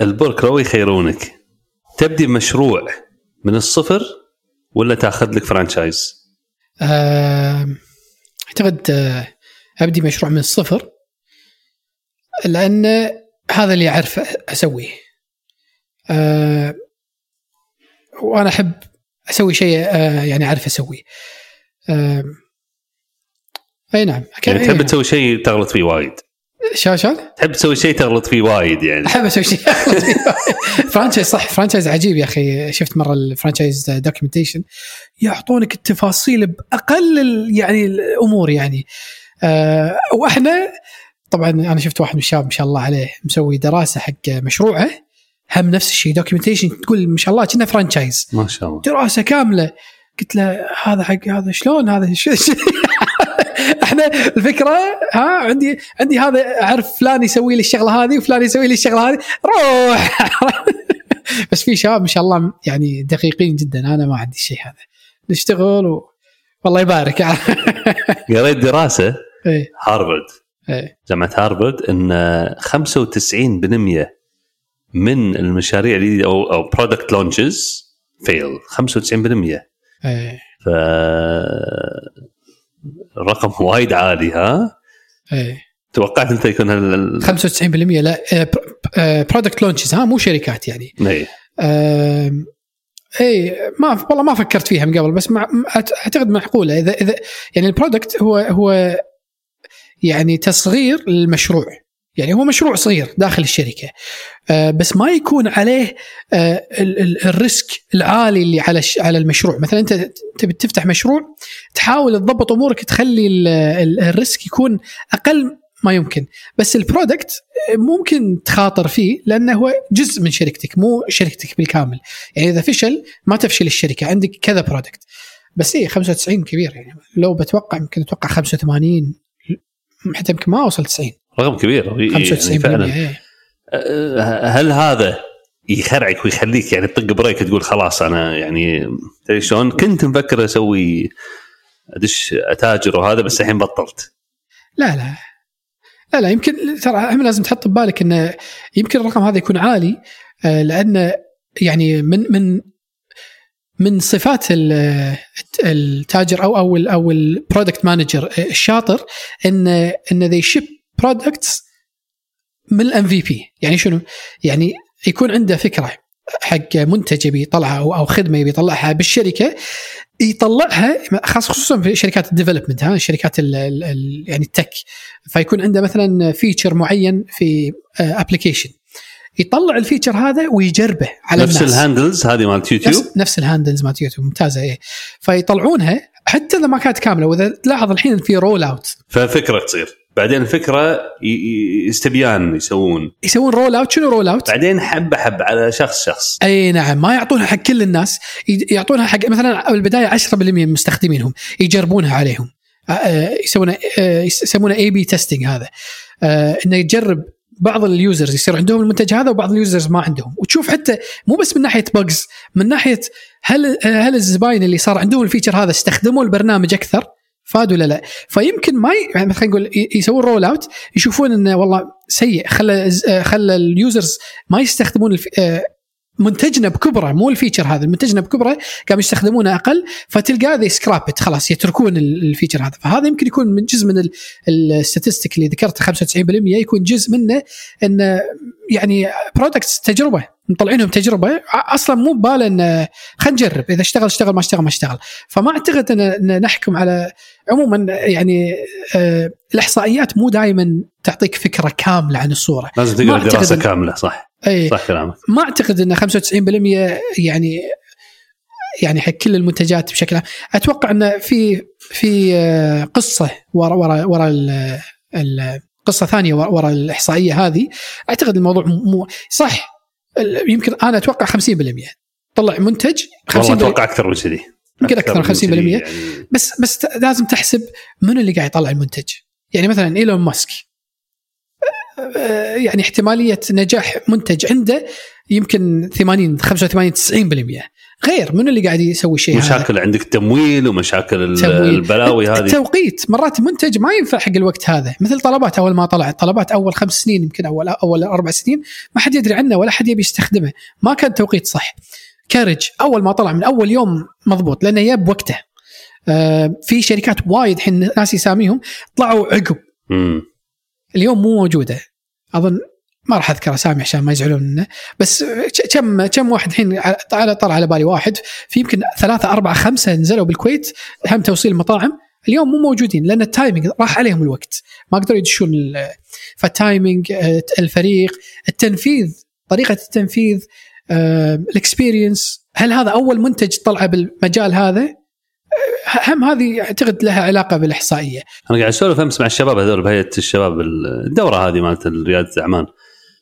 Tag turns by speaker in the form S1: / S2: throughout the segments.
S1: البرك لو يخيرونك تبدي مشروع من الصفر ولا تاخذ لك فرانشايز؟
S2: آه، أعتقد آه، أبدي مشروع من الصفر لأن هذا اللي أعرف أسويه. أه وأنا أحب أسوي شيء أه يعني أعرف أسويه. أه أي نعم
S1: يعني تحب تسوي شيء تغلط فيه وايد.
S2: شلون شلون؟
S1: تحب تسوي شيء تغلط فيه وايد يعني.
S2: أحب أسوي شيء franchise صح franchise عجيب يا أخي. شفت مرة ال franchise documentation يعطونك التفاصيل بأقل يعني الأمور يعني. أه وإحنا طبعا أنا شفت واحد من الشباب ما شاء الله عليه مسوي دراسة حق مشروعه. هم نفس الشيء documentation تقول ما شاء الله كنا franchise.
S1: ما شاء الله.
S2: دراسة كاملة. قلت له هذا حق هذا شلون؟ هذا شو؟ إحنا الفكرة ها عندي عندي هذا اعرف فلان يسوي لي الشغلة هذه وفلان يسوي لي الشغلة هذه. روح! بس في شباب ما شاء الله يعني دقيقين جدا أنا ما عندي الشيء هذا. نشتغل و... والله يبارك.
S1: قريت دراسة.
S2: إيه.
S1: هارفرد.
S2: إيه.
S1: جامعة هارفرد إن 95% من المشاريع اللي أو أو product launches fail 95%
S2: إيه.
S1: ف رقم وايد عالي ها؟
S2: إيه.
S1: توقعت أنت يكون هال
S2: 95% لا product launches ها؟ مو شركات يعني.
S1: إيه
S2: أم، إيه ما والله ما فكرت فيها من قبل بس مع أعتقد معقولة. اذا إذا يعني ال product هو هو يعني تصغير للمشروع. يعني هو مشروع صغير داخل الشركة. آه، بس ما يكون عليه آه، ال- ال- ال risk العالي اللي على على المشروع. مثلا أنت تبي تفتح مشروع تحاول تضبط أمورك تخلي ال- ال- ال risk يكون أقل ما يمكن. بس ال product ممكن تخاطر فيه لأنه هو جزء من شركتك مو شركتك بالكامل. يعني إذا فشل ما تفشل الشركة. عندك كذا product. بس إيه 95 كبير يعني. لو بتوقع يمكن أتوقع 85 حتى يمكن ما اوصل 90
S1: رقم كبير. يعني
S2: 95%
S1: فعلا.
S2: إيه.
S1: أه، هل هذا يخرعك ويخليك يعني تطق brake تقول خلاص أنا يعني تدري شلون؟ كنت مفكر أسوي أدش أتاجر وهذا بس الحين بطلت.
S2: لا لا. لا لا يمكن ترى هم لازم تحط ببالك إنه يمكن الرقم هذا يكون عالي آه، لأن يعني من من من صفات ال- التاجر أو أو أو ال product manager الشاطر إن إن they ship products من ال MVP يعني شنو؟ يعني يكون عنده فكرة حق منتج يبي يطلعها أو خدمة يبي يطلعها بالشركة يطلعها خاص خصوصا في شركات ال development ها شركات ال ال ال يعني ال tech. فيكون عنده مثلا feature معين في application يطلع ال feature هذا ويجربه على
S1: نفس
S2: الناس.
S1: الهاندلز هذه مالت يوتيوب؟
S2: نفس, نفس ال handles مالت يوتيوب ممتازة إيه. فيطلعونها حتى اذا ما كانت كاملة وإذا تلاحظ الحين في رول اوت
S1: ففكرة تصير. بعدين الفكرة استبيان يسوون.
S2: يسوون roll out شنو roll out؟
S1: بعدين حبه حبه على شخص شخص.
S2: أي نعم ما يعطونها حق كل الناس يعطونها حق مثلا بالبدايه 10% من مستخدمينهم يجربونها عليهم. آه، يسمونه A/B testing هذا. إنه يجرب بعض ال users يصير عندهم المنتج هذا وبعض ال users ما عندهم. وتشوف حتى مو بس من ناحية bugs من ناحية هل هل الزباين اللي صار عندهم ال feature هذا استخدموا البرنامج أكثر؟ فاد ولا لا. فيمكن ما ي... يعني خلينا نقول يسوون roll out يشوفون إنه والله سيء خلى آه، خلى ال users ما يستخدمون الف... منتجنا بكبره مو ال feature هذا منتجنا بكبره قاموا يستخدمونه أقل فتلقى they scrap it خلاص يتركون ال- ال feature هذا. فهذا يمكن يكون من جزء من ال statistic اللي ذكرت 95% يكون جزء منه انه يعني برودكتس تجربة مطلعينهم تجربة أصلا مو بباله انه خلينا نجرب إذا اشتغل اشتغل ما اشتغل ما اشتغل. فما أعتقد ان نحكم على عموما يعني آه الإحصائيات مو دائما تعطيك فكرة كاملة عن الصورة.
S1: لازم تقرأ
S2: دراسة
S1: كاملة صح.
S2: أي.
S1: صح كلامك.
S2: ما أعتقد إن 95% يعني يعني حق كل المنتجات بشكل عام. أتوقع إن في في آه، قصة ورا ورا ورا ال- ال- قصة ثانية ورا ورا الإحصائية هذه. أعتقد الموضوع مو صح. يمكن أنا أتوقع 50% طلع منتج 50%
S1: والله أتوقع أكثر من كذي.
S2: يمكن أكثر من 50%
S1: كذي يعني.
S2: بس بس لازم تحسب من اللي قاعد يطلع المنتج. يعني مثلا إيلون ماسك. يعني احتمالية نجاح منتج عنده يمكن 80 85 90% غير من اللي قاعد يسوي شيء؟ هذا؟
S1: مشاكل عندك تمويل ومشاكل
S2: تمويل.
S1: البلاوي هذه.
S2: التوقيت. مرات المنتج ما ينفع حق الوقت هذا. مثل طلبات أول ما طلعت طلبات أول خمس سنين يمكن أول أول أربع سنين ما حد يدري عنه ولا حد يبي يستخدمه. ما كان توقيت صح. كارج أول ما طلع من أول يوم مضبوط لأنه جاب وقته. آه في شركات وايد الحين ناس يساميهم طلعوا عقب. اليوم مو موجودة. أظن ما راح اذكر اسامي عشان ما يزعلون منه. بس كم كم واحد الحين على طلع على بالي واحد. في يمكن ثلاثة أربعة خمسة نزلوا بالكويت هم توصيل المطاعم. اليوم مو موجودين لأن ال timing راح عليهم الوقت. ما قدروا يدشون ال- فال timing آه، الفريق التنفيذ طريقة التنفيذ ال experience. هل هذا أول منتج طلع بالمجال هذا؟ آه، هم هذه أعتقد لها علاقة بالإحصائية.
S1: أنا قاعد أسولف أمس مع الشباب هذول بهيئة الشباب الدورة هذه مالت رياده الأعمال.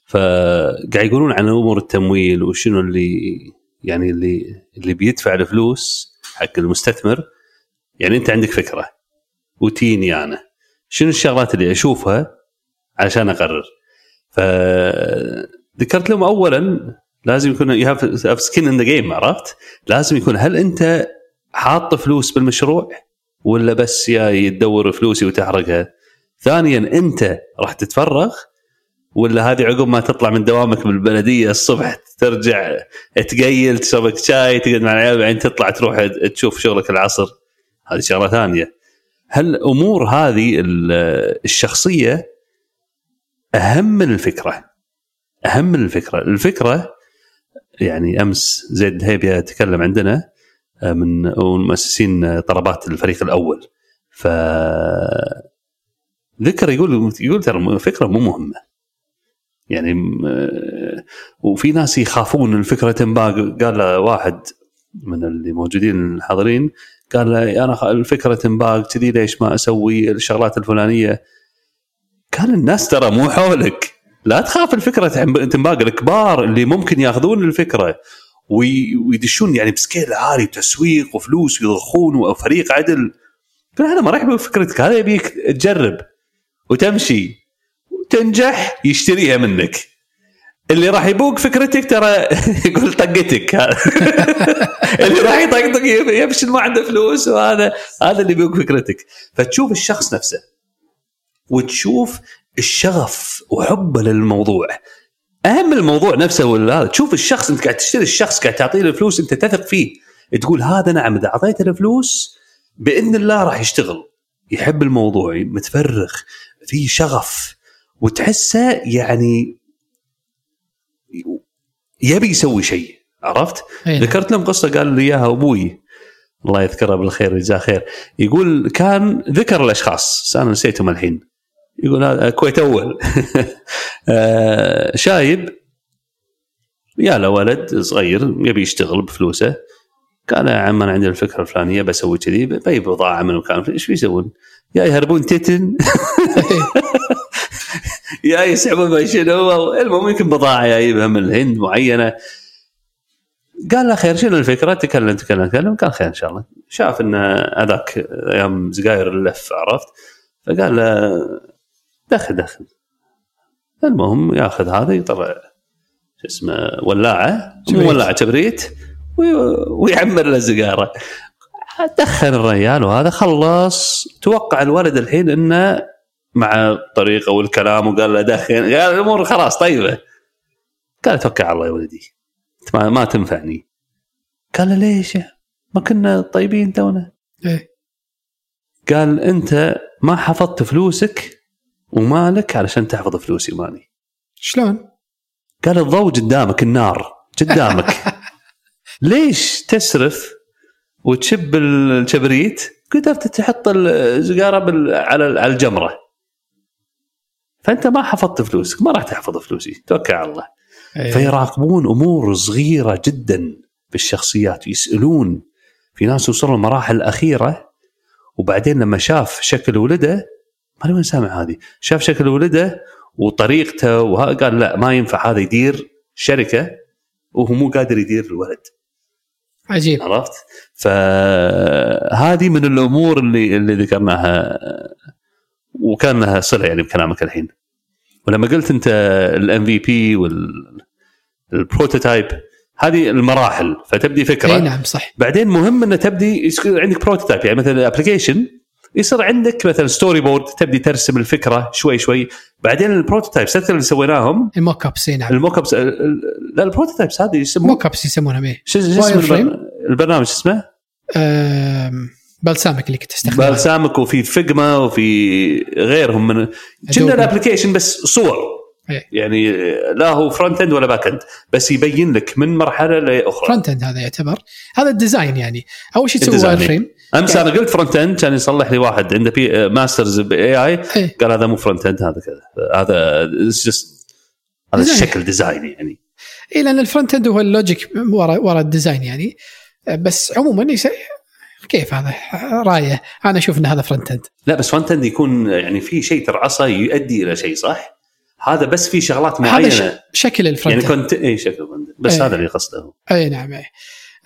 S1: فقاعد يقولون عن أمور التمويل وشنو اللي يعني اللي اللي بيدفع الفلوس حق المستثمر. يعني أنت عندك فكرة وتيني أنا. شنو الشغلات اللي أشوفها علشان أقرر؟ فذكرت لهم اولا لازم يكون you have skin in the game عرفت؟ لازم يكون هل أنت حاط فلوس بالمشروع ولا بس يا تدور فلوسي وتحرقها؟ ثانيا أنت راح تتفرغ ولا هذه عقب ما تطلع من دوامك بالبلدية الصبح ترجع تقيل تشرب شاي تقعد مع العيال بعدين تطلع تروح تشوف شغلك العصر؟ هذه شغلة ثانية. هل الأمور هذه ال- الشخصية أهم من الفكرة؟ أهم من الفكرة. الفكرة يعني أمس زيد هيبيا تكلم عندنا من مؤسسين آه، طلبات الفريق الأول. ف ذكر يقول يقول ترى الفكرة مو مهمة. يعني آه، وفي ناس يخافون الفكرة تنباق قال له واحد من اللي موجودين الحاضرين قال له أنا الفكرة تنباق كذي ليش ما أسوي الشغلات الفلانية؟ قال الناس ترى مو حولك. لا تخاف الفكرة تنب- تنباق الكبار اللي ممكن ياخذون الفكرة. ويدشون يعني بسكيل عالي تسويق وفلوس ويضخون وفريق عدل. قال هذا ما راح يبغى فكرتك هذا يبيك تجرب وتمشي وتنجح يشتريها منك. اللي راح يبوق فكرتك ترى يقول طقتك. اللي راح يطقطق يفشل ما عنده فلوس وهذا هذا اللي بيبوق فكرتك. فتشوف الشخص نفسه وتشوف الشغف وحبه للموضوع. أهم الموضوع نفسه ولا هذا. تشوف الشخص أنت قاعد تشتري الشخص قاعد تعطيه الفلوس أنت تثق فيه. تقول هذا نعم إذا اعطيته الفلوس بإذن الله راح يشتغل. يحب الموضوع متفرغ في شغف وتحسه يعني يبي يسوي شيء. عرفت؟
S2: أي نعم.
S1: ذكرت لهم قصة قال لي إياها أبوي. الله يذكره بالخير ويجزاه خير. يقول كان ذكر الأشخاص بس أنا نسيتهم الحين. يقول هذا كويت أول. آه، شايب. يا له ولد صغير يبي يشتغل بفلوسه. قال يا عم أنا عندي الفكرة الفلانية بسوي كذي بجيب بضاعة من مكان. إيش بيسوون؟ يا يهربون تتن. يا يسحبون ما شنو المهم يمكن بضاعة جايبها من الهند معينة. قال له خير شنو الفكرة؟ تكلم تكلم تكلم. قال خير إن شاء الله. شاف إن هذاك أيام زقاير اللف عرفت؟ فقال له دخل دخل المهم ياخذ هذا يطلع شو اسمه ولاعة. مو. ولاعة كبريت وي- ويعمر له سيجارة. دخل الرجال وهذا خلص. توقع الولد الحين إنه مع الطريقة والكلام وقال له دخن قال الأمور خلاص طيبة. قال توكل على الله يا ولدي. ما, ما تنفعني. قال له ليش؟ ما كنا طيبين تونا.
S2: إيه.
S1: قال أنت ما حفظت فلوسك ومالك علشان تحفظ فلوسي ومالي
S2: شلون؟
S1: قال الضوء قدامك النار قدامك. ليش تسرف وتشب الكبريت قدرت تحط السيجاره على على الجمرة. فأنت ما حفظت فلوسك ما راح تحفظ فلوسي. توكل على الله.
S2: إيه.
S1: فيراقبون أمور صغيرة جدا بالشخصيات يسألون في ناس وصلوا المراحل الأخيرة وبعدين لما شاف شكل ولده ما وين سامع هذه؟ شاف شكل ولده وطريقته وها قال لا ما ينفع هذا يدير شركة وهو مو قادر يدير الولد.
S2: عجيب.
S1: عرفت؟ فهذه من الأمور اللي اللي ذكرناها وكان لها صلة يعني بكلامك الحين. ولما قلت أنت ال MVP وال prototype هذه المراحل فتبدي فكرة.
S2: أي نعم صح.
S1: بعدين مهم إنه تبدي عندك prototype يعني مثلا ال application يصير عندك مثلا storyboard تبدي ترسم الفكرة شوي شوي. بعدين ال prototypes أكثر اللي سويناهم؟
S2: ال mock-ups إي نعم.
S1: ال mock-ups لا ال prototypes هذه يسموه
S2: mock-ups يسمونها إيه
S1: شو شو اسم
S2: wire
S1: البر- البرنامج شو اسمه؟
S2: Balsamiq اللي كنت تستخدمه
S1: Balsamiq وفي Figma وفي غيرهم من كنا.
S2: ال
S1: application بس صور.
S2: إيه.
S1: يعني لا هو front end ولا back end بس يبين لك من مرحلة لأخرى.
S2: front end هذا يعتبر. هذا ال design يعني. أول شيء تسوي. wireframe
S1: امس أنا قلت front end كان يصلح لي واحد عنده بي masters ب
S2: AI.
S1: قال هذا مو front end هذا كذا هذا just هذا. الشكل design يعني
S2: اي لأن ال front end هو ال logic ورا ورا ال design يعني بس عموما. كيف هذا رأيه أنا أشوف إن هذا front end
S1: لا بس front end يكون يعني في شيء ترعصه يؤدي إلى شيء صح؟ هذا بس في شغلات
S2: هذا
S1: معينة
S2: ش... شكل
S1: يعني
S2: ال front end
S1: كنت اي شكل front end. بس
S2: إيه.
S1: هذا اللي قصده
S2: اي نعم اي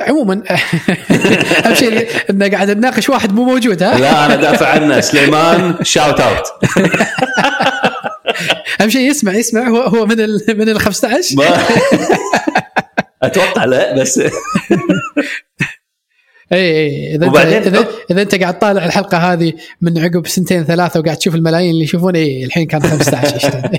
S2: عموما. أهم شيء إن قاعد نناقش واحد مو موجود ها؟
S1: لا أنا دافع عنه. سليمان shout out
S2: أهم شيء يسمع يسمع. هو هو من ال من ال 15
S1: ما أتوقع لا بس.
S2: اي اي إذا انت اذا, إذا أنت قاعد طالع الحلقة هذه من عقب سنتين ثلاثة وقاعد تشوف الملايين اللي يشوفون اي الحين كان 15 اشتغل.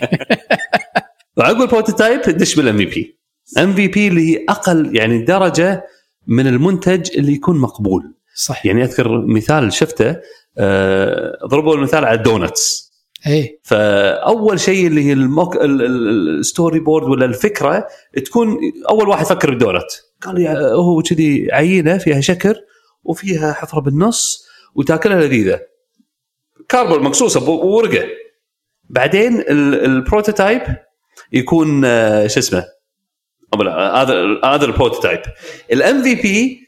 S1: وعقب ال prototype دش بال MVP MVP اللي هي أقل يعني درجة من المنتج اللي يكون مقبول.
S2: صح
S1: يعني أذكر مثال شفته آه، ضربوا المثال على ال donuts
S2: اي
S1: فأول شيء اللي هي ال mock ال- ال- ال storyboard ولا الفكرة تكون أول واحد فكر بالدونت قال لي هو كذي عجينة فيها شكر وفيها حفرة بالنص وتاكلها لذيذة. كارتون مقصوصه بو- بورقه بعدين ال- ال prototype يكون آه، شو اسمه؟ أو لا، هذا هذا ال prototype ال MVP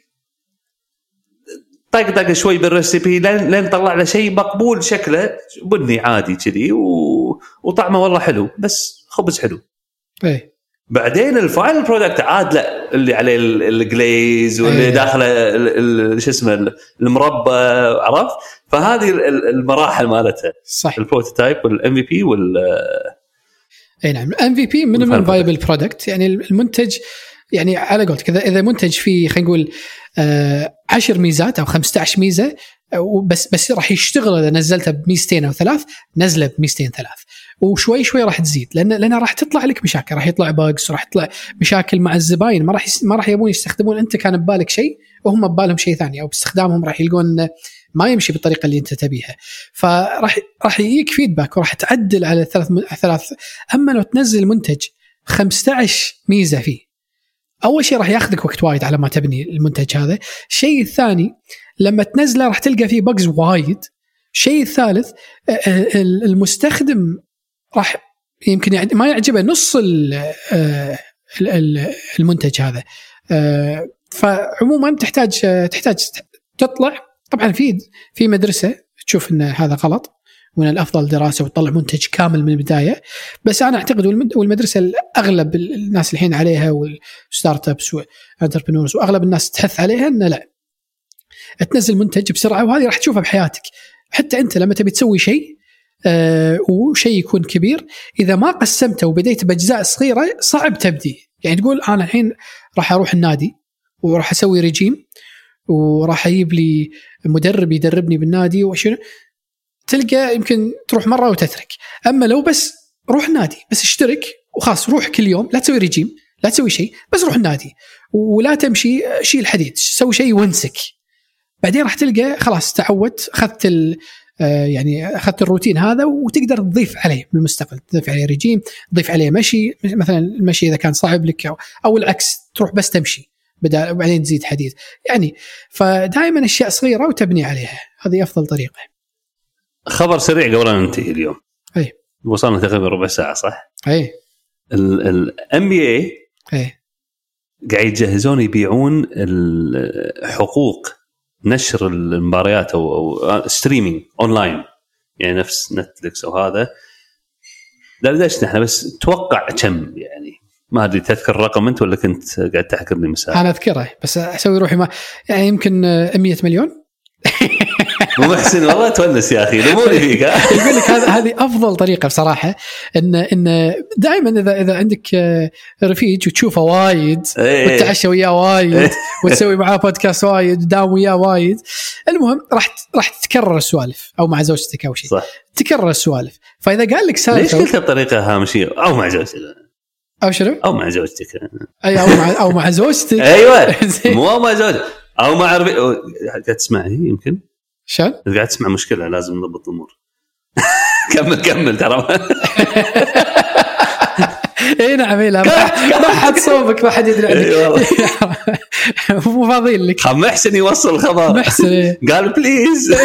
S1: طق طق شوي بال recipe لين لين طلع له شيء مقبول شكله بني عادي كذي و... وطعمه والله حلو بس خبز حلو.
S2: اي
S1: بعدين ال final product عاد لا اللي عليه ال- ال glaze واللي
S2: إيه.
S1: داخله شو اسمه ال- المربى عرفت؟ فهذه ال- ال- المراحل مالتها
S2: صح.
S1: ال prototype وال MVP وال
S2: إي نعم MVP
S1: minimum
S2: viable product يعني المنتج يعني على قولتك كذا إذا منتج فيه خلينا نقول آه 10 ميزات أو 15 ميزة آه، بس بس راح يشتغل إذا نزلته بميزتين أو ثلاث نزله بميزتين ثلاث. وشوي شوي راح تزيد لأن لأن راح تطلع لك مشاكل راح يطلع bugs راح يطلع مشاكل مع الزباين ما راح يس- ما راح يبون يستخدمون. أنت كان ببالك شيء وهم ببالهم شيء ثاني أو باستخدامهم راح يلقون إنه ما يمشي بالطريقة اللي أنت تبيها. فراح راح يجيك feedback وراح تعدل على ثلاث ثلاث. أما لو تنزل منتج 15 ميزة فيه. أول شيء راح ياخذك وقت وايد على ما تبني المنتج هذا. الشيء الثاني لما تنزله راح تلقى فيه bugs وايد. الشيء الثالث المستخدم راح يمكن ما يعجبه نص ال- ال- ال- المنتج هذا. فعموما تحتاج تحتاج تطلع طبعا في في مدرسة تشوف إن هذا غلط وإن الأفضل دراسة وتطلع منتج كامل من البداية. بس أنا أعتقد والمد- والمدرسة الاغلب الناس الحين عليها وال startups وال entrepreneurs وأغلب الناس تحث عليها إنه لا. تنزل منتج بسرعة وهذه راح تشوفها بحياتك. حتى أنت لما تبي تسوي شيء آه وشيء يكون كبير إذا ما قسمته وبديت بأجزاء صغيرة صعب تبدي. يعني تقول أنا الحين راح أروح النادي وراح أسوي رجيم وراح أجيب لي مدرب يدربني بالنادي وشنو تلقى يمكن تروح مرة وتترك. أما لو بس روح نادي بس اشترك وخلاص روح كل يوم لا تسوي رجيم لا تسوي شيء بس روح النادي. ولا تمشي شيل حديد سوي شيء وانسك. بعدين راح تلقى خلاص تعودت أخذت آه، يعني أخذت الروتين هذا وتقدر تضيف عليه بالمستقبل. تضيف عليه رجيم تضيف عليه مشي مثلا المشي إذا كان صعب لك أو, أو العكس تروح بس تمشي. بدل وبعدين تزيد حديد يعني فدائما أشياء صغيرة وتبني عليها. هذه أفضل طريقة.
S1: خبر سريع قبل أن ننتهي اليوم.
S2: أي.
S1: وصلنا تقريبا ربع ساعة صح؟
S2: أي.
S1: الام بي اي
S2: أي.
S1: قاعد يجهزون يبيعون حقوق نشر المباريات أو أو ستريمينج اونلاين يعني نفس نتفلكس أو هذا. لا ليش إحنا بس توقع كم يعني؟ ما أدري تذكر الرقم أنت ولا كنت قاعد تحكر لي مساء
S2: أنا اذكره بس أسوي روحي ما يعني يمكن آه، 100 مليون
S1: محسن والله تونس يا أخي الأمور فيك؟
S2: يقول لك هذا هذه أفضل طريقة بصراحة ان إن دائما اذا إذا عندك رفيج وتشوفه وايد
S1: إيه.
S2: وتتعشى وياه وايد وتسوي معاه بودكاست وايد وداوم وياه وايد المهم راح راح تتكرر السوالف أو مع زوجتك أو شيء.
S1: صح.
S2: تكرر السوالف. فإذا قال لك
S1: ليش
S2: سالفة
S1: قلتها بطريقه هامشيه أو مع زوجتك.
S2: أو شنو؟
S1: أو مع زوجتك.
S2: أي أو مع أو مع زوجتك. أيوه.
S1: مو مع زوجتك. أو مع ربي... قاعد تسمع هي يمكن.
S2: شلون؟
S1: قاعد تسمع مشكلة لازم نضبط الأمور. كمل كمل ترى.
S2: إي نعم إي لا ما حد صوبك ما حد يدري عنك. مو فاضيين لك.
S1: خم محسن يوصل الخبر.
S2: محسن إيه.
S1: قال بليز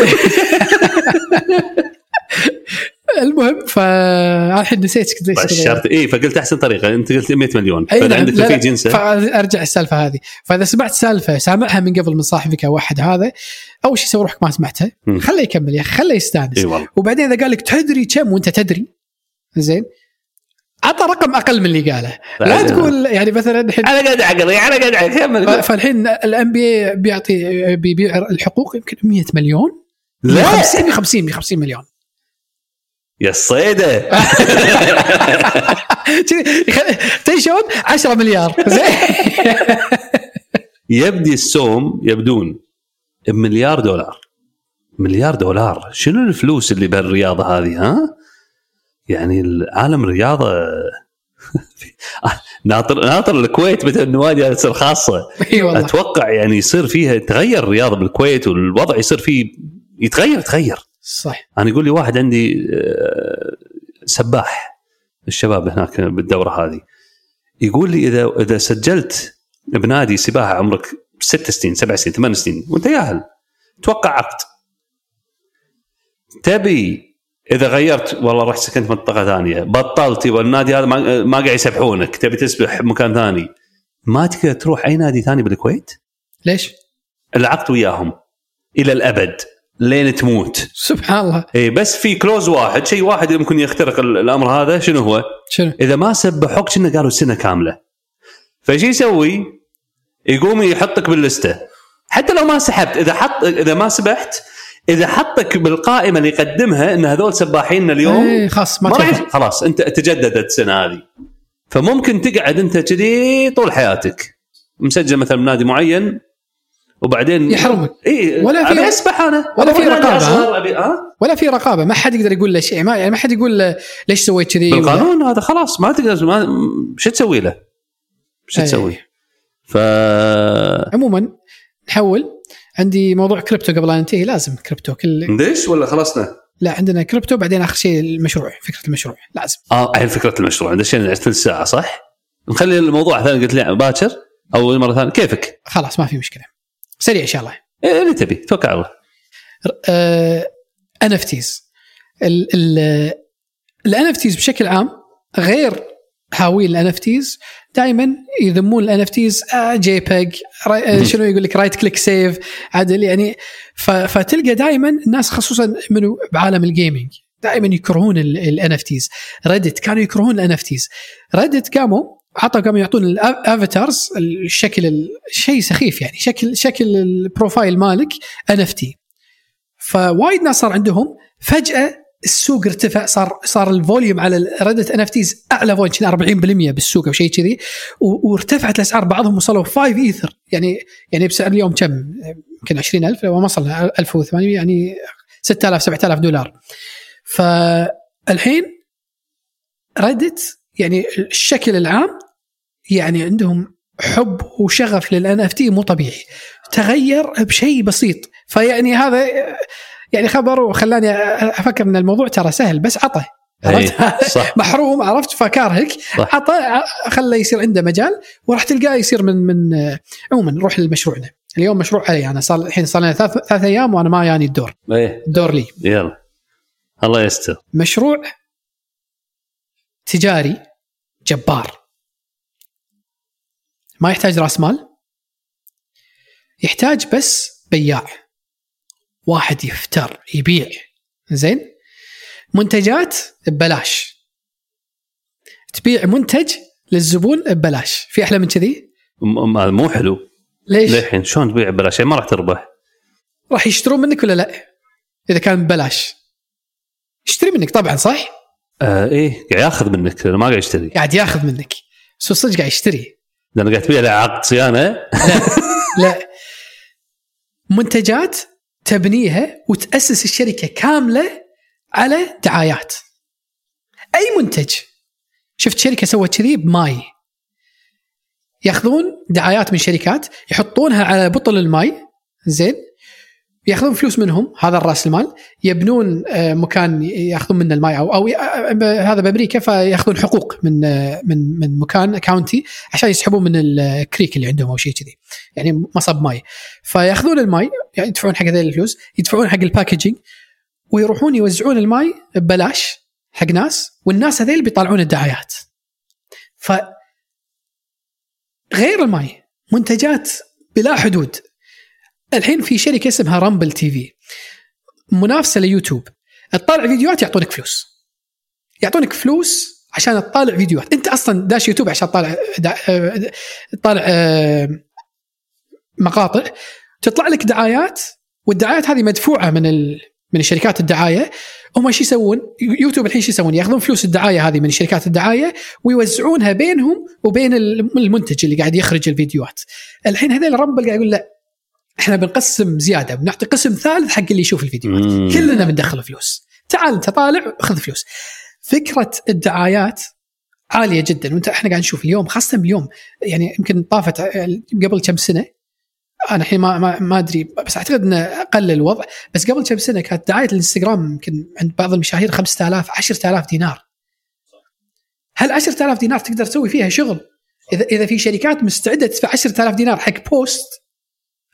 S2: المهم فالحين نسيت كنت ليش
S1: بشرت. اي فقلت أحسن طريقة. أنت قلت 100 مليون.
S2: أي
S1: فإذا
S2: نعم.
S1: عندك
S2: لا
S1: جنسة.
S2: فأرجع السالفة هذه. فإذا سمعت سالفة سامعها من قبل من صاحبك أو واحد هذا أول شيء سوي روحك ما سمعتها. خله يكمل يا أخي خله يستانس.
S1: إي والله.
S2: وبعدين إذا قال لك تدري كم وأنت تدري زين عطى رقم أقل من اللي قاله. لا
S1: لا.
S2: تقول يعني مثلا الحين
S1: على قد عقلي على قد عقلي كمل
S2: فالحين الان بي بيعطي بيبيع الحقوق يمكن 100 مليون.
S1: لا.
S2: 150 150 150 مليون.
S1: يا الصيده
S2: شلون 10 مليار.
S1: يبدي السوم يبدون بمليار دولار. مليار دولار. شنو الفلوس اللي بهالرياضة هذه ها؟ يعني عالم الرياضه ناطر ناطر الكويت مثل النوادي تصير خاصه أتوقع يعني يصير فيها تغير الرياضة بالكويت والوضع يصير فيه يتغير يتغير.
S2: صح.
S1: أنا يقول لي واحد عندي آه، سباح الشباب هناك بالدورة هذه. يقول لي إذا إذا سجلت بنادي سباحة عمرك ست سنين سبع سنين ثمان سنين وأنت ياهل توقع عقد. تبي إذا غيرت والله رحت سكنت منطقة ثانية بطلت يبغى النادي هذا ما, قاعد يسبحونك تبي تسبح بمكان ثاني ما تقدر تروح أي نادي ثاني بالكويت؟
S2: ليش؟
S1: العقد وياهم إلى الأبد. لين تموت
S2: سبحان الله
S1: اي بس في كلوز واحد شيء واحد يمكن يخترق ال- الأمر هذا شنو هو؟
S2: شنو؟
S1: إذا ما سبحوك كنا قالوا سنة كاملة. فشي يسوي؟ يقوم يحطك باللستة حتى لو ما سحبت إذا حط إذا ما سبحت إذا حطك بالقائمة اللي يقدمها إن هذول سباحين اليوم
S2: إيه خلاص ما
S1: ما خلاص أنت تجددت السنة هذه فممكن تقعد أنت كذي طول حياتك مسجل مثلا بنادي معين وبعدين
S2: يحرمك.
S1: اي
S2: ولا في-
S1: أسبح أنا.
S2: ولا في
S1: أصغر، أبي ها؟
S2: ولا في رقابة. ما حد يقدر يقول له شيء. ما يعني ما حد يقول له ليش سويت كذي؟
S1: بالقانون هذا خلاص ما تقدر ما شو تسوي له؟ شو. تسوي؟ ف
S2: عموما نحول. عندي موضوع كريبتو قبل ان ننتهي. لازم كريبتو كل
S1: ندش ولا خلصنا؟
S2: لا عندنا كريبتو بعدين آخر شيء المشروع فكرة المشروع. لازم.
S1: آه الحين فكرة المشروع. دشينا ثلث ساعه صح؟ نخلي الموضوع ثاني. قلت لي باكر أو مرة ثانية. كيفك؟
S2: خلاص ما في مشكلة. سريع إن شاء الله.
S1: إيه، اللي تبي. توكل على الله.
S2: NFTs ال NFTs بشكل عام غير هاويل ال NFTs دائما يذمون ال NFTs JPEG شنو يقول لك right click save عدل يعني فتلقى دائما الناس خصوصا منو؟ بعالم ال gaming دائما يكرهون ال NFTs Reddit كانوا يكرهون ال NFTs Reddit قاموا عطوا قاموا يعطون ال avatars الشكل ال- شيء سخيف يعني. شكل شكل ال profile مالك NFT فوايد ناس صار عندهم. فجأة السوق ارتفع. صار صار ال volume على Reddit NFTs أعلى volume كان 40% بالسوق أو شيء كذي. وارتفعت الاسعار بعضهم وصلوا 5 ايثر يعني يعني بسعر اليوم كم؟ يمكن 20000 لو ما وصل 1800 يعني 6000 7000 دولار. فالحين Reddit يعني الشكل العام يعني عندهم حب وشغف لل NFT مو طبيعي. تغير بشيء بسيط. فيعني هذا يعني خبر وخلاني أفكر إن الموضوع ترى سهل بس عطه. عرفت؟
S1: إيه، صح.
S2: محروم عرفت؟ فكارهك. عطه خله يصير عنده مجال وراح تلقاه يصير من من عموما نروح لمشروعنا اليوم مشروع علي أنا صار الحين صار لنا ثلاث ثلاث أيام وأنا ما ياني الدور.
S1: إيه.
S2: الدور لي.
S1: يلا. الله يستر.
S2: مشروع تجاري جبار. ما يحتاج راس مال؟ يحتاج بس بياع. واحد يفتر يبيع. زين؟ منتجات ببلاش. تبيع منتج للزبون ببلاش. في أحلى من كذي؟
S1: مو حلو.
S2: ليش؟
S1: للحين شلون تبيع ببلاش؟ ما راح تربح.
S2: راح يشترون منك ولا لا؟ إذا كان ببلاش. يشتري منك طبعا صح؟
S1: آه إيه قاعد ياخذ منك ما قاعد يشتري.
S2: قاعد ياخذ منك. بس صدق قاعد يشتري.
S1: لأن قاعد تبيع عقد صيانة؟
S2: لا لا. منتجات تبنيها وتأسس الشركة كاملة على دعايات. أي منتج. شفت شركة سوت كذي بماي. ياخذون دعايات من شركات يحطونها على بطل الماي. زين. ياخذون فلوس منهم هذا الرأس المال يبنون آه، مكان ياخذون منه الماي أو أو آه، هذا بأمريكا فياخذون حقوق من آه، من من مكان county عشان يسحبون من ال creek اللي عندهم أو شيء كذي. يعني مصب ماي. فياخذون الماي يعني يدفعون حق هذول الفلوس يدفعون حق ال packaging ويروحون يوزعون الماي ببلاش حق ناس والناس هذيل بيطلعون الدعايات. ف غير الماي منتجات بلا حدود. الحين في شركة اسمها Rumble TV منافسة ليوتيوب تطالع فيديوهات يعطونك فلوس يعطونك فلوس عشان تطالع فيديوهات انت أصلا داش يوتيوب عشان تطالع تطالع آه، مقاطع تطلع لك دعايات والدعايات هذه مدفوعة من ال... من شركات الدعاية هم إيش يسوون؟ يوتيوب الحين إيش يسوون؟ ياخذون فلوس الدعاية هذه من شركات الدعاية ويوزعونها بينهم وبين المنتج اللي قاعد يخرج الفيديوهات. الحين هذول رامبل قاعد يقول لا إحنا بنقسم زيادة بنعطي قسم ثالث حق اللي يشوف الفيديوهات.
S1: مم.
S2: كلنا بندخل فلوس. تعال انت طالع خذ فلوس. فكرة الدعايات عالية جدا. وإنت إحنا قاعد نشوف اليوم خاصة باليوم يعني يمكن طافت قبل كم سنة. أنا الحين ما ما, ما أدري بس أعتقد إنه قل الوضع. بس قبل كم سنة كانت دعاية الإنستغرام يمكن عند بعض المشاهير 5000 10000 دينار. هل 10000 دينار تقدر تسوي فيها شغل؟ اذا إذا في شركات مستعدة تدفع 10000 دينار حق بوست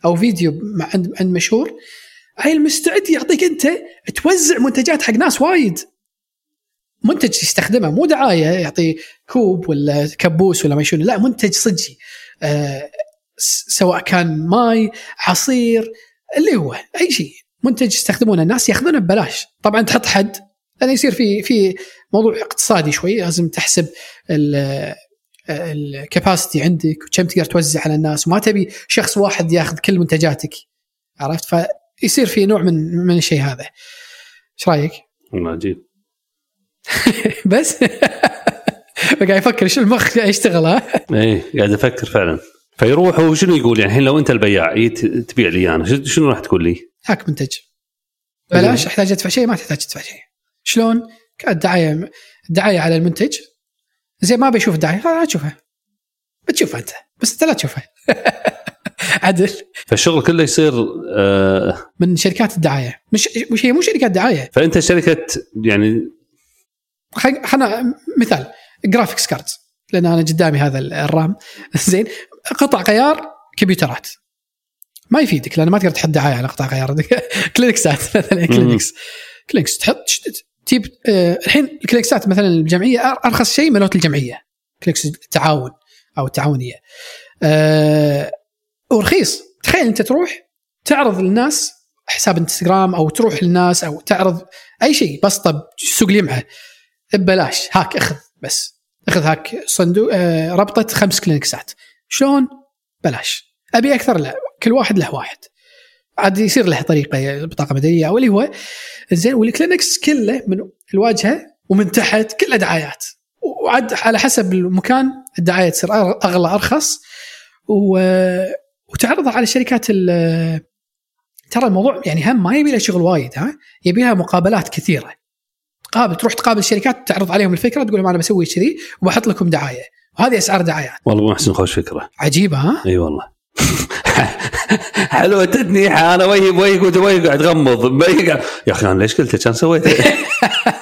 S2: أو فيديو عند عند مشهور هاي المستعد يعطيك أنت توزع منتجات حق ناس وايد. منتج يستخدمه مو دعاية يعطي كوب ولا كبوس ولا ما شنو لا منتج صجي. آه سواء كان ماي عصير اللي هو أي شيء. منتج يستخدمونه الناس ياخذونه ببلاش. طبعا تحط حد لأنه يصير في في موضوع اقتصادي شوي لازم تحسب الكباسيتي عندك وكم تقدر توزع على الناس وما تبي شخص واحد ياخذ كل منتجاتك. عرفت؟ فيصير في نوع من من الشيء هذا. إيش رأيك؟
S1: عجيب
S2: بس؟ قاعد يفكر إيش المخ يشتغل ها؟
S1: إيه قاعد أفكر فعلا. فيروح وشنو يقول؟ يعني الحين لو أنت البياع جيت تبيع لي أنا. شنو راح تقول لي؟
S2: هاك منتج. بلاش أحتاج أدفع شيء ما تحتاج تدفع شيء. شلون؟ الدعايه الدعايه على المنتج. زين ما بيشوف الدعايه لا تشوفها بتشوفها أنت. بس أنت لا تشوفها عدل.
S1: فالشغل كله يصير آه
S2: من شركات الدعاية. مش مش هي مو شركات دعاية.
S1: فأنت شركة يعني
S2: خلنا مثال graphics cards لأن أنا قدامي هذا ال RAM. زين قطع غيار كمبيوترات. ما يفيدك لأن ما تقدر تحط دعاية على قطع غيار. كلينكسات مثلا كلينكس كلينكس تحط تجيب آه الحين الكلينكسات مثلا الجمعية أرخص شيء ملوت الجمعية كلينكس التعاون أو التعاونية. آه ورخيص. تخيل أنت تروح تعرض للناس حساب إنستغرام أو تروح للناس أو تعرض أي شيء بسطة سوق لمعه ببلاش. هاك أخذ بس. أخذ هاك صندوق آه ربطة خمس كلينكسات شلون؟ بلاش. أبي أكثر لا. كل واحد له واحد. عاد يصير له طريقة بطاقة مدنية أو اللي هو زين والكلينكس كله من الواجهة ومن تحت كله دعايات. وعاد على حسب المكان الدعاية تصير أغلى أرخص. و... وتعرضها على الشركات ترى الموضوع يعني هم ما يبي له شغل وايد ها؟ يبي لها مقابلات كثيرة. تقابل تروح تقابل الشركات تعرض عليهم الفكرة تقول لهم أنا بسوي كذي وبحط لكم دعاية. وهذه أسعار دعايات.
S1: والله محسن خوش فكرة.
S2: عجيبة ها؟
S1: إي والله. حلوة تتنيحه أنا وجهي بوجهك وانت وجهك قاعد تغمض يا أخي أنا ليش قلت كان سويت؟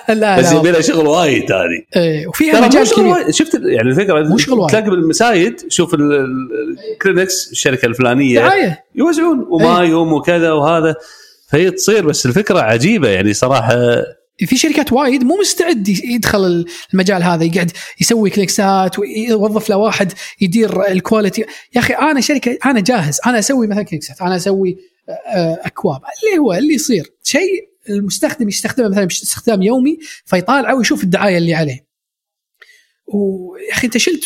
S2: لا
S1: بس يبي لها شغل وايد هذه.
S2: إيه وفيها مجال كبير.
S1: شفت يعني الفكرة
S2: مو شغل وايد.
S1: تلاقي بالمسايد شوف الكلينكس الشركة الفلانية
S2: دعاية.
S1: يوزعون ومايوم وكذا وهذا. فهي تصير بس الفكرة عجيبة يعني صراحة.
S2: في شركات وايد مو مستعد يدخل المجال هذا يقعد يسوي كليكسات ويوظف له واحد يدير الكواليتي يا أخي أنا شركة أنا جاهز. أنا أسوي مثلا كليكسات أنا أسوي أكواب. اللي هو اللي يصير. شيء المستخدم يستخدمه مثلا باستخدام يومي فيطالعه ويشوف الدعاية اللي عليه. ويا أخي أنت شلت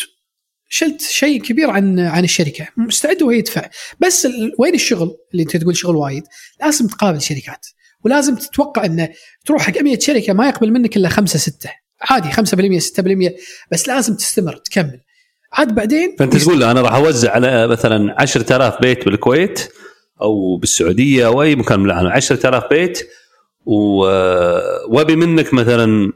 S2: شلت شيء كبير عن عن الشركة. مستعد هو يدفع. بس وين الشغل؟ اللي أنت تقول شغل وايد. لازم تقابل شركات. ولازم تتوقع انه تروح حق 100 شركة ما يقبل منك إلا خمسة ستة. عادي 5% 6% بس لازم تستمر تكمل. عاد بعدين
S1: فأنت تقول له أنا راح أوزع على مثلا 10000 بيت بالكويت أو بالسعودية أو أي مكان من العالم. 10000 بيت و... وأبي منك مثلا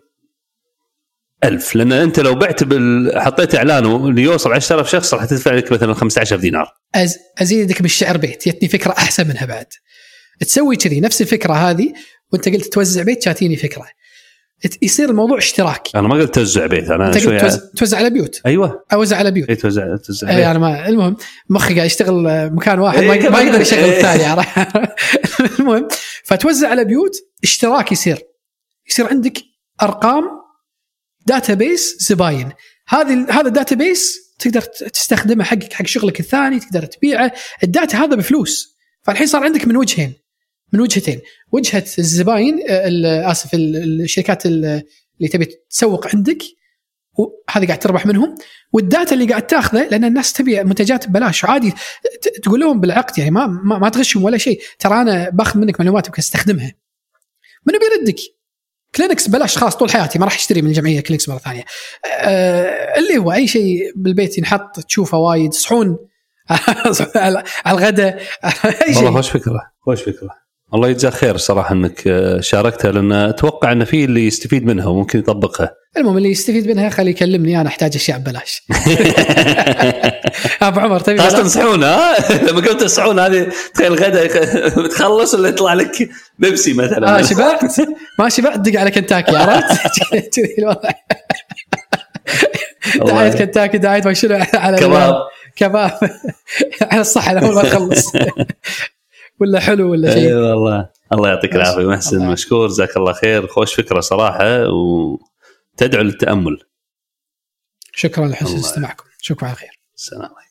S1: ألف. لأن أنت لو بعت بال... حطيت إعلان ليوصل 10000 شخص راح تدفع لك مثلا 15 دينار.
S2: أز أزيدك بالشعر بيت. جتني فكرة أحسن منها بعد. تسوي كذي نفس الفكرة هذه وأنت قلت توزع بيت جاتيني فكرة. يصير الموضوع اشتراكي
S1: أنا ما قلت توزع بيت أنا
S2: أنت
S1: شوي
S2: توزع, توزع على بيوت.
S1: أيوه.
S2: أوزع على بيوت.
S1: اي توزع توزع
S2: اي. أنا ما المهم مخي قاعد يشتغل مكان واحد ما,
S1: إيه،
S2: ما
S1: كمان.
S2: يقدر يشغل
S1: إيه.
S2: الثاني عرفت؟ المهم فتوزع على بيوت اشتراك يصير. يصير عندك أرقام data base زباين. هذه هذا ال data base تقدر تستخدمه حقك حق شغلك الثاني تقدر تبيعه. ال data هذا بفلوس. فالحين صار عندك من وجهين. من وجهتين. وجهة الزباين آه، آسف ال- الشركات ال- اللي تبي تسوق عندك وهذه قاعد تربح منهم. وال data اللي قاعد تاخذه لأن الناس تبي منتجات ببلاش. عادي تقول لهم بالعقد يعني ما ما, ما تغشهم ولا شيء. ترى أنا باخذ منك معلومات أستخدمها. منو بيردك؟ كلينكس بلاش خلاص طول حياتي ما راح اشتري من الجمعيه كلينكس مرة ثانية. آه اللي هو أي شيء بالبيت ينحط تشوفه وايد صحون على الغداء أي
S1: والله
S2: شيء
S1: خوش فكرة خوش فكرة. الله يجزاك خير صراحة إنك آه، شاركتها لأن أتوقع ان في اللي يستفيد منها وممكن يطبقها.
S2: المهم اللي يستفيد منها خليه يكلمني أنا أحتاج أشياء ببلاش. أبو عمر تبي
S1: خلاص تنصحون ها؟ لما قلت تنصحون هذه تخيل غدا بتخلص ولا يطلع لك بيبسي مثلا.
S2: آه شبعت؟ ما شبعت؟ دق على كنتاكي عرفت؟ كذي الوضع. دعايه كنتاكي دعايه ما شنو على
S1: كباب.
S2: كباب. على الصحة اول ما نخلص ولا حلو ولا
S1: اي
S2: شيء
S1: والله. الله يعطيك العافية. محسن
S2: الله.
S1: مشكور جزاك الله خير. خوش فكرة صراحة وتدعو للتأمل.
S2: شكرا لحسن. استماعكم. شكرا على خير.
S1: السلام عليكم.